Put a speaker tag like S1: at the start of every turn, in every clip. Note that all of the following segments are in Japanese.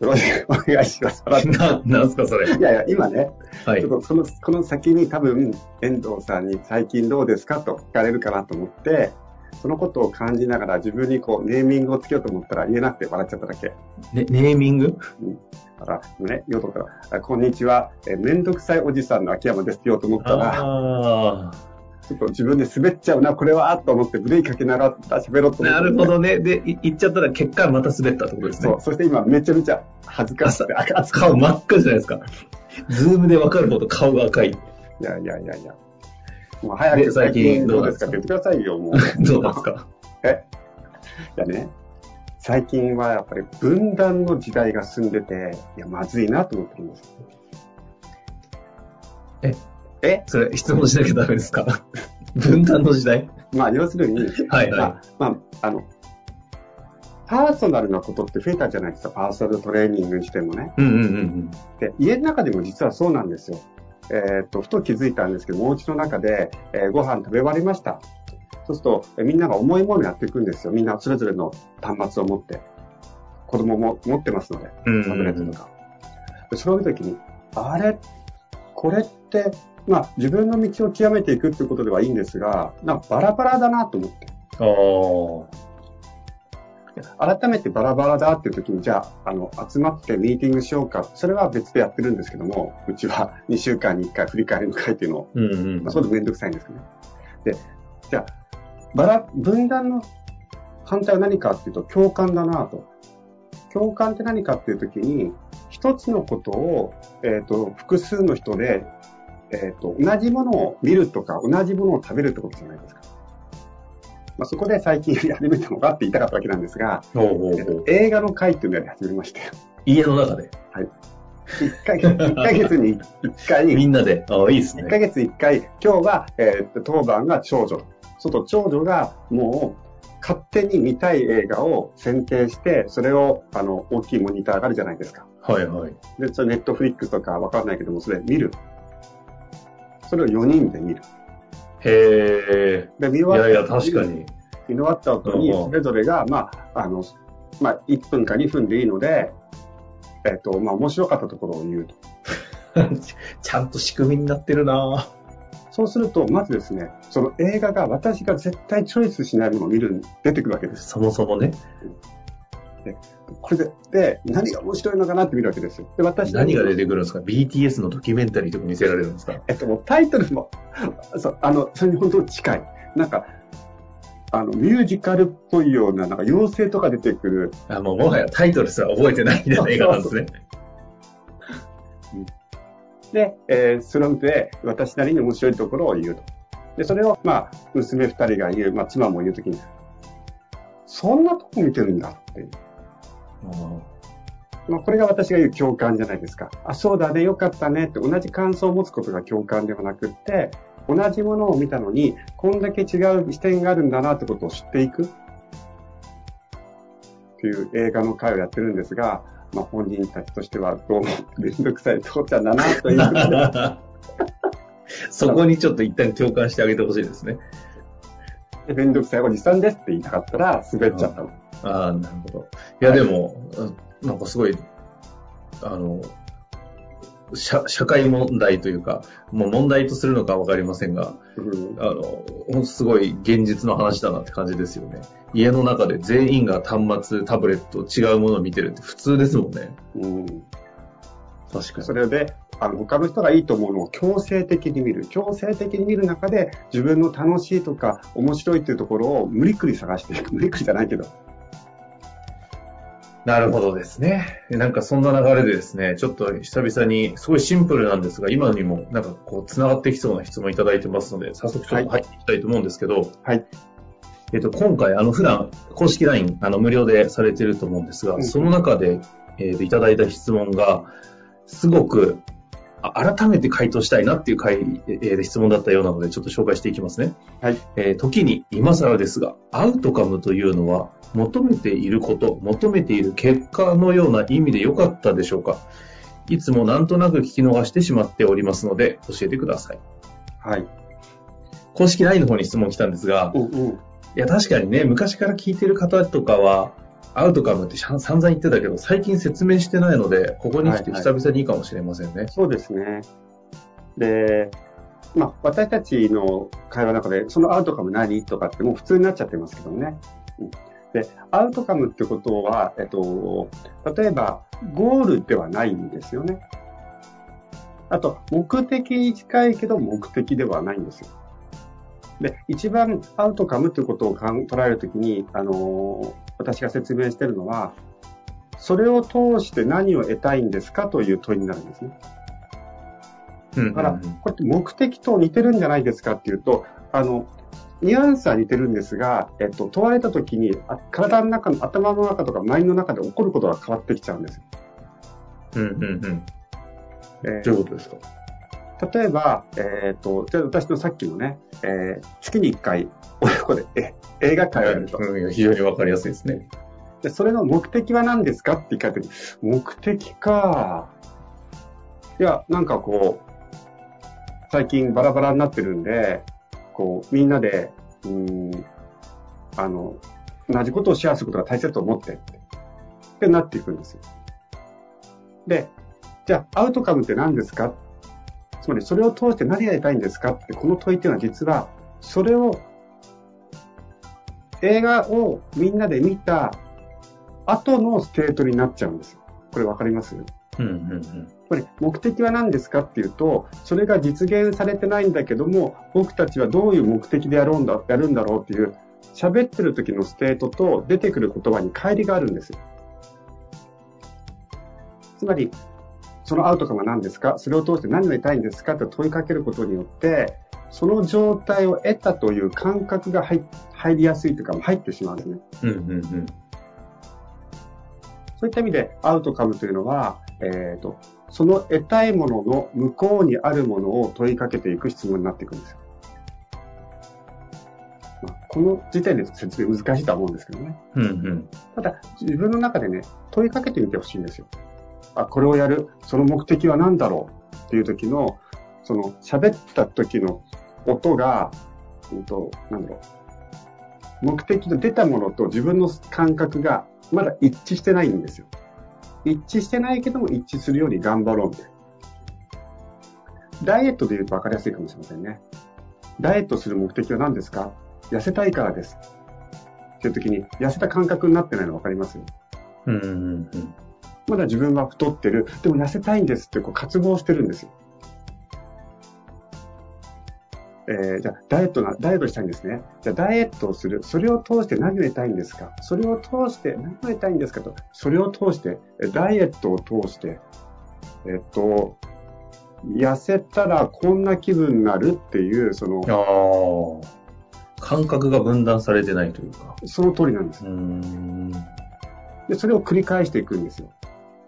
S1: よろしくお願いします。
S2: な、なんすか、それ。
S1: いやいや、今ね、
S2: はい
S1: ちょっ。とその、この先に多分、遠藤さんに最近どうですかと聞かれるかなと思って、そのことを感じながら自分にこう、ネーミングをつけようと思ったら言えなくて笑っちゃっただけ。
S2: ね、ネーミング？
S1: だから、ね、言おうと思ったら、あこんにちは、えめんどくさいおじさんの秋山ですって言おうと思ったら、
S2: あ
S1: ちょっと自分で滑っちゃうな、これは、と思ってブレーキかけながら喋ろうと
S2: あ。
S1: 思って。
S2: なるほどね。で、い言っちゃったら結果また滑ったってことですね
S1: そう。。そして今めちゃめちゃ恥ずかしくて、あ
S2: 顔真っ赤じゃないですか。Zoom で分かるほど顔が赤い。
S1: いやいやいやいや。もう早く
S2: で最近
S1: どうで
S2: すすか
S1: かって言ってくださいよ、もう。
S2: どうですか？
S1: え？いやね、最近はやっぱり分断の時代が進んでて、いや、まずいなと思ってるんです。
S2: え
S1: え
S2: それ、質問しなきゃダメですか？分断の時代？
S1: まあ、要するに、
S2: はいはい
S1: まあ、まあ、あの、パーソナルなことって増えたじゃないですか、パーソナルトレーニングにしてもね。
S2: うんうんうん
S1: で、家の中でも実はそうなんですよ。えーっと、ふと気づいたんですけど、お家の中で、えーご飯食べ終わりました。そうすると、えみんなが重いものやっていくんですよ。みんなそれぞれの端末を持って。子供も持ってますので、
S2: うん。
S1: タブレットとか。でそれを見たときに、あれ？これって、まあ、自分の道を極めていくっていうことではいいんですが、なんかバラバラだなと思って。
S2: ああ。
S1: 改めてバラバラだっていう時に、じゃあ、あの、集まってミーティングしようか。それは別でやってるんですけども、うちは 2週間に1回振り返りの会っていうのを、
S2: うんうん
S1: まあ、。そういうのめんどくさいんですけどね。で、じゃあ、バラ、分断の反対は何かっていうと、共感だなと。共感って何かっていう時に、一つのことを、えっ、と、複数の人で、えっ、と、同じものを見るとか、同じものを食べるってことじゃないですか。まあ、そこで最近やり始めたのがって言いたかったわけなんですが、
S2: ほうほうほう。
S1: 映画の会っていうのをやり始めまして、
S2: 家の中で。
S1: 一回、一ヶ月に一回、
S2: みんなで。ああ、いいです
S1: 1
S2: ね。
S1: ヶ月1回、今日は、えー、当番が長女。そうと長女がもう勝手に見たい映画を選定して、それをあの大きいモニターがあるじゃないですか。
S2: はいはい。
S1: で、それネットフリックスとかわかんないけども、それ見る。それを4人で見る。
S2: へ
S1: で、見終わった
S2: やいや、確かに。
S1: 見終わった後に、それぞれが、まあ、あの、まあ、1分か2分でいいので、えっ、と、まあ、面白かったところを言うと。
S2: ちゃんと仕組みになってるな
S1: そうすると、まずですね、その映画が私が絶対チョイスしないものを見る、出てくるわけです。
S2: そもそもね。
S1: これで、で、何が面白いのかなって見るわけですよ。で、私
S2: 何が出てくるんですか ?BTS のドキュメンタリーとか見せられるんですか？
S1: えっと、もうタイトルも、そう、あの、それに本当に近い。なんか、あの、ミュージカルっぽいような、なんか妖精とか出てくる、
S2: あ、もうもはやタイトルすら覚えてないみたいな映画なんですね。
S1: で、えーそれを見て、私なりに面白いところを言うと。で、それを、まあ、娘二人が言う、まあ、妻も言うときに、そんなとこ見てるんだっていう。まあ、これが私が言う共感じゃないですか。あ、そうだね、よかったねって同じ感想を持つことが共感ではなくって、同じものを見たのに、こんだけ違う視点があるんだなってことを知っていく。という映画の会をやってるんですが、まあ、本人たちとしてはどうもめんどくさい父ちゃんだなという
S2: そこにちょっと一旦共感してあげてほしいですね。
S1: で、めんどくさいおじさんですって言いたかったら滑っちゃったの。
S2: ああ、なるほど。いや、でも、あなんかすごい、あの、社社会問題というか、もう問題とするのかわかりませんが、
S1: うん
S2: あの、すごい現実の話だなって感じですよね。家の中で全員が端末、タブレット、違うものを見てるって普通ですもんね。
S1: うん
S2: 確かに。
S1: それで、あの、他の人がいいと思うのを強制的に見る。強制的に見る中で、自分の楽しいとか、面白いっていうところを無理くり探していく。無理くりじゃないけど。
S2: なるほどですね。なんかそんな流れでですね、ちょっと久々に、すごいシンプルなんですが、今にもなんかこう、繋がってきそうな質問いただいてますので、早速ちょっと入っていきたいと思うんですけど、
S1: はい。
S2: えっと、今回、あの、普段、公式 LINE、あの、無料でされてると思うんですが、
S1: うん
S2: その中で、えーいただいた質問が、すごく、あ改めて回答したいなっていう回、えー質問だったようなので、ちょっと紹介していきますね。
S1: はい。
S2: えー時に、今更ですが、アウトカムというのは、求めていること、求めている結果のような意味で良かったでしょうかいつもなんとなく聞き逃してしまっておりますので、教えてください。
S1: はい。
S2: 公式 LINE の方に質問来たんですが、
S1: うんうん。
S2: いや、確かにね、昔から聞いてる方とかは、アウトカムって散々言ってたけど、最近説明してないので、ここに来て久々にいいかもしれませんね。
S1: そうですね。で、まあ、私たちの会話の中で、そのアウトカム何とかってもう普通になっちゃってますけどね。うんで、アウトカムってことは、えっと、例えば、ゴールではないんですよね。あと、目的に近いけど目的ではないんですよ。で、一番アウトカムということを捉えるときに、あのー私が説明しているのは、それを通して何を得たいんですかという問いになるんですね。
S2: うん
S1: だから、これって目的と似てるんじゃないですかっていうと、あの、ニュアンスは似てるんですが、えっと、問われたときに、あ体の中の、頭の中とかマインドの中で起こることが変わってきちゃうんですよ。
S2: うんうんうん。
S1: えー
S2: どういうことですか？
S1: 例えば、えっ、と、じゃあ私のさっきのね、えー月に1回、親子でえ映画会をやると。
S2: うん非常にわかりやすいですね。
S1: で、それの目的は何ですかって聞かれたとき、目的か。いや、なんかこう、最近バラバラになってるんで、こう、みんなで、うーん、あの、同じことをシェアすることが大切だと思ってって、ってなっていくんですよ。で、じゃあ、アウトカムって何ですか？つまり、それを通して何がやりたいんですか？って、この問いっていうのは実は、それを、映画をみんなで見た後のステートになっちゃうんですよ。これわかります？
S2: うんうんうん。
S1: これ目的は何ですかっていうと、それが実現されてないんだけども、僕たちはどういう目的でやろうんだ、やるんだろうっていう、喋ってる時のステートと出てくる言葉に乖離があるんですよ。つまり、そのアウトカムは何ですか？それを通して何を得たいんですか？って問いかけることによって、その状態を得たという感覚が入入りやすいというか、入ってしまうんですね。
S2: うんうんうん。
S1: そういった意味でアウトカムというのは、えっ、と、その得たいものの向こうにあるものを問いかけていく質問になっていくんですよ。まあ、この時点で説明難しいとは思うんですけどね。
S2: うんうん。
S1: ただ、自分の中でね、問いかけてみてほしいんですよ。あ、これをやる。その目的は何だろう？っていう時の、その喋った時の音が、うんと、なんだろう。目的の出たものと自分の感覚がまだ一致してないんですよ。一致してないけども一致するように頑張ろうみたいな。ダイエットで言うと分かりやすいかもしれませんね。ダイエットする目的は何ですか？痩せたいからです。っていう時に、痩せた感覚になってないの分かります
S2: うんうんうん。
S1: まだ自分は太ってる。でも痩せたいんですってこう渇望してるんですよ。えーじゃあ、ダイエットな、ダイエットしたいんですね。じゃあ、ダイエットをする。それを通して何を得たいんですか？それを通して何を得たいんですか？と。それを通して、えダイエットを通して、えっと、痩せたらこんな気分になるっていう、その。
S2: 感覚が分断されてないというか。
S1: その通りなんです。で、それを繰り返していくんですよ。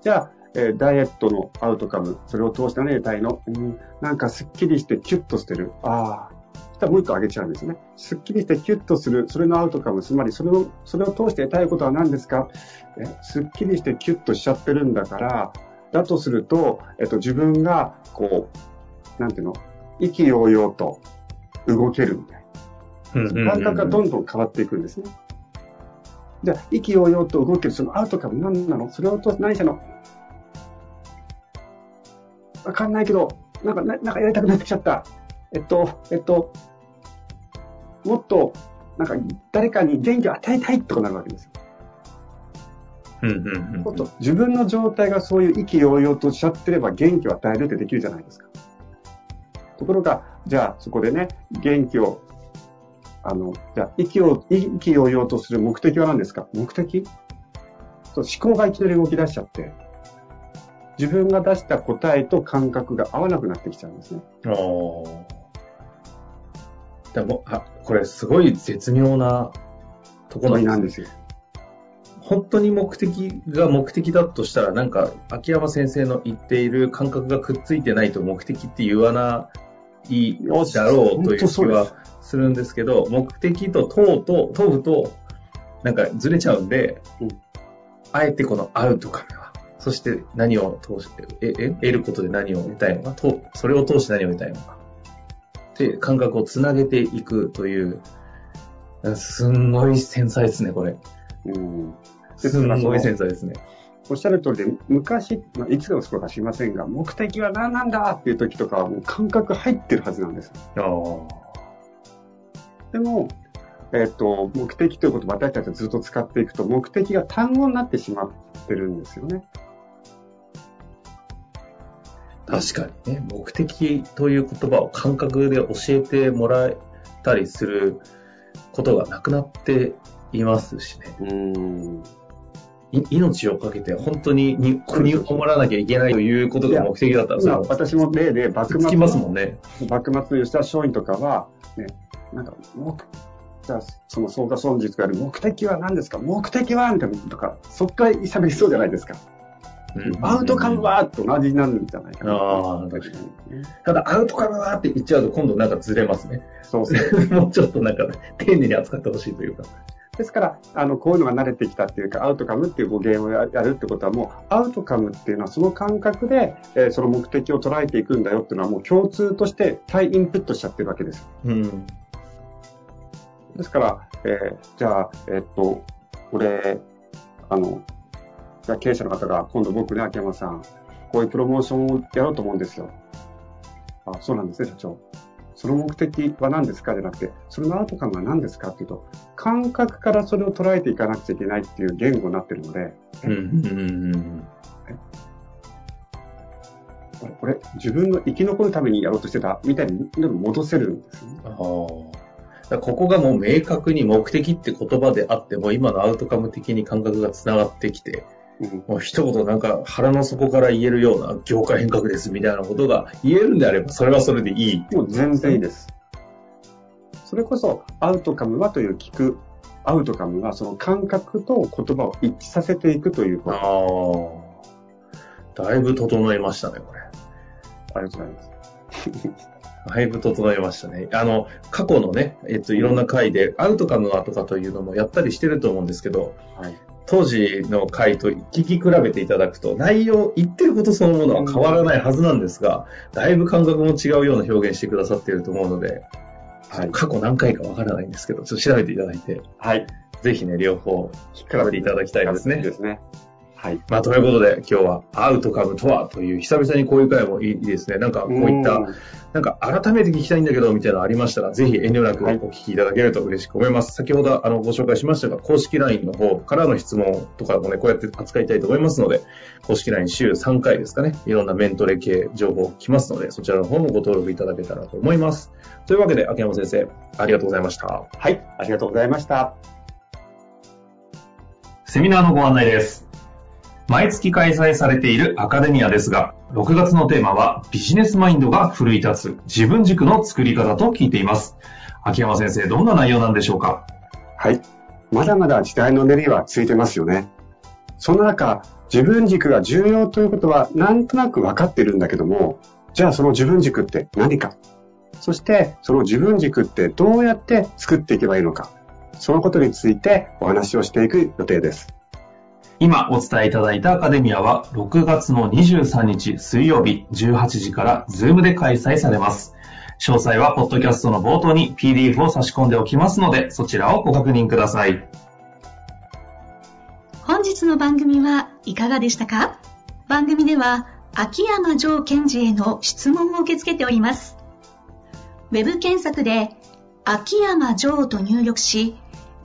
S1: じゃあ、えーダイエットのアウトカム、それを通したいのうん、なんかスッキリしてキュッとしてる。ああ。そしたらもう一個上げちゃうんですね。スッキリしてキュッとする、それのアウトカム、つまりそれを、それを通して得たいことは何ですか？え、スッキリしてキュッとしちゃってるんだから、だとすると、えっと、自分が、こう、なんていうの、意気揚々と動けるみたいな。感覚がどんどん変わっていくんですね。じゃあ、意気揚々と動ける、そのアウトカム何なの？それを通して何したの？わかんないけど、なんか、ななんかやりたくなってきちゃった。えっと、えっと、もっと、なんか、誰かに元気を与えたいとかなるわけですよ。
S2: うんうんうん
S1: もっと自分の状態がそういう意気揚々としちゃってれば元気を与えるってできるじゃないですか。ところが、じゃあそこでね、元気を、あの、じゃあ息を、意気揚々とする目的は何ですか？目的？そう思考がいきなり動き出しちゃって、自分が出した答えと感覚が合わなくなってきちゃうんですね。
S2: あーでも、あ、これすごい絶妙なとこ
S1: こ
S2: ろなんです
S1: よ。
S2: 本当に目的が目的だとしたら、なんか、秋山先生の言っている感覚がくっついてないと目的って言わないだろうという気はするんですけど、目的と問うと、問うと、なんかずれちゃうんで、
S1: うん
S2: あえてこのアウトカムは、そして何を通して、え、え、得ることで何を得たいのか、と、それを通して何を得たいのか？で、感覚をつなげていくという、すんごい繊細ですね、これ。
S1: うん。
S2: すんごい繊細ですね。
S1: おっしゃる通りで、昔、まあ、いつのことか知りませんが、目的は何なんだっていう時とかはもう感覚入ってるはずなんです。
S2: ああ。
S1: でも、えっ、と、目的という言葉私たちはずっと使っていくと、目的が単語になってしまってるんですよね。
S2: 確かにね、目的という言葉を感覚で教えてもらえたりすることがなくなっていますしね。
S1: うん。
S2: い命をかけて本当にに国を守らなきゃいけないということが目的だったら、それは
S1: 私も例で、幕末
S2: ますもんね。
S1: 幕末の吉田松陰とかは、ね、なんか、目、じゃあ、その相田尊実がある目的は何ですか？目的は？みたいなとか、そっから喋りそうじゃないですか。アウトカムはと同じになるんじゃないかな。
S2: ああ、確かに。ただ、アウトカムはって言っちゃうと今度なんかずれますね。
S1: そうそう。
S2: もうちょっとなんか丁寧に扱ってほしいというか。
S1: ですから、あの、こういうのが慣れてきたっていうか、アウトカムっていう語源をややるってことはもう、アウトカムっていうのはその感覚で、えーその目的を捉えていくんだよっていうのはもう共通として対インプットしちゃってるわけです。
S2: うん。
S1: ですから、えーじゃあ、えっと、これ、あの、じゃあ経営者の方が、今度僕ね、秋山さん、こういうプロモーションをやろうと思うんですよ。あ、そうなんですね、社長。その目的は何ですかじゃなくて、それのアウトカムは何ですかっていうと、感覚からそれを捉えていかなくちゃいけないっていう言語になってるので、
S2: うん。
S1: これ、自分の生き残るためにやろうとしてたみたいにでも戻せるんですよね。
S2: あここがもう明確に目的って言葉であっても、今のアウトカム的に感覚が繋がってきて、
S1: うん
S2: もう一言なんか腹の底から言えるような業界変革ですみたいなことが言えるんであれば、それはそれでいい。
S1: もう全然いいです。それこそ、アウトカムはという聞く、アウトカムはその感覚と言葉を一致させていくという
S2: あ
S1: こと。
S2: あ。だいぶ整いましたね、これ。
S1: ありがとうございます。
S2: だいぶ整いましたね。あの、過去のね、えっと、いろんな回で、アウトカムはとかというのもやったりしてると思うんですけど、
S1: はい。
S2: 当時の回と聞き比べていただくと、内容、言ってることそのものは変わらないはずなんですが、だいぶ感覚も違うような表現してくださっていると思うので、
S1: はい。
S2: 過去何回かわからないんですけど、ちょっと調べていただいて、
S1: はい。
S2: ぜひね、両方比べていただきたいですね。
S1: ですね。はい。
S2: まあ、ということで、今日はアウトカムとはという、久々にこういう回もいいですね。なんかこういった、
S1: うん
S2: なんか改めて聞きたいんだけど、みたいなのありましたら、ぜひ遠慮なくお
S1: はい
S2: 聞きいただけると嬉しく思います。先ほどあのご紹介しましたが、公式 LINE の方からの質問とかもね、こうやって扱いたいと思いますので、公式 LINE 週3回ですかね、いろんなメントレ系情報来ますので、そちらの方もご登録いただけたらと思います。というわけで、秋山先生、ありがとうございました。
S1: はい。ありがとうございました。
S2: セミナーのご案内です。毎月開催されているアカデミアですが、6月のテーマはビジネスマインドが奮い立つ自分軸の作り方と聞いています。秋山先生、どんな内容なんでしょうか？
S1: はい。まだまだ時代の練りはついてますよね。そんな中、自分軸が重要ということはなんとなく分かってるんだけども、じゃあその自分軸って何か？そしてその自分軸ってどうやって作っていけばいいのか？そのことについてお話をしていく予定です。
S2: 今お伝えいただいたアカデミアは6月の23日水曜日18時からズームで開催されます。詳細はポッドキャストの冒頭に PDF を差し込んでおきますので、そちらをご確認ください。
S3: 本日の番組はいかがでしたか？番組では秋山城賢治への質問を受け付けております。ウェブ検索で秋山城と入力し、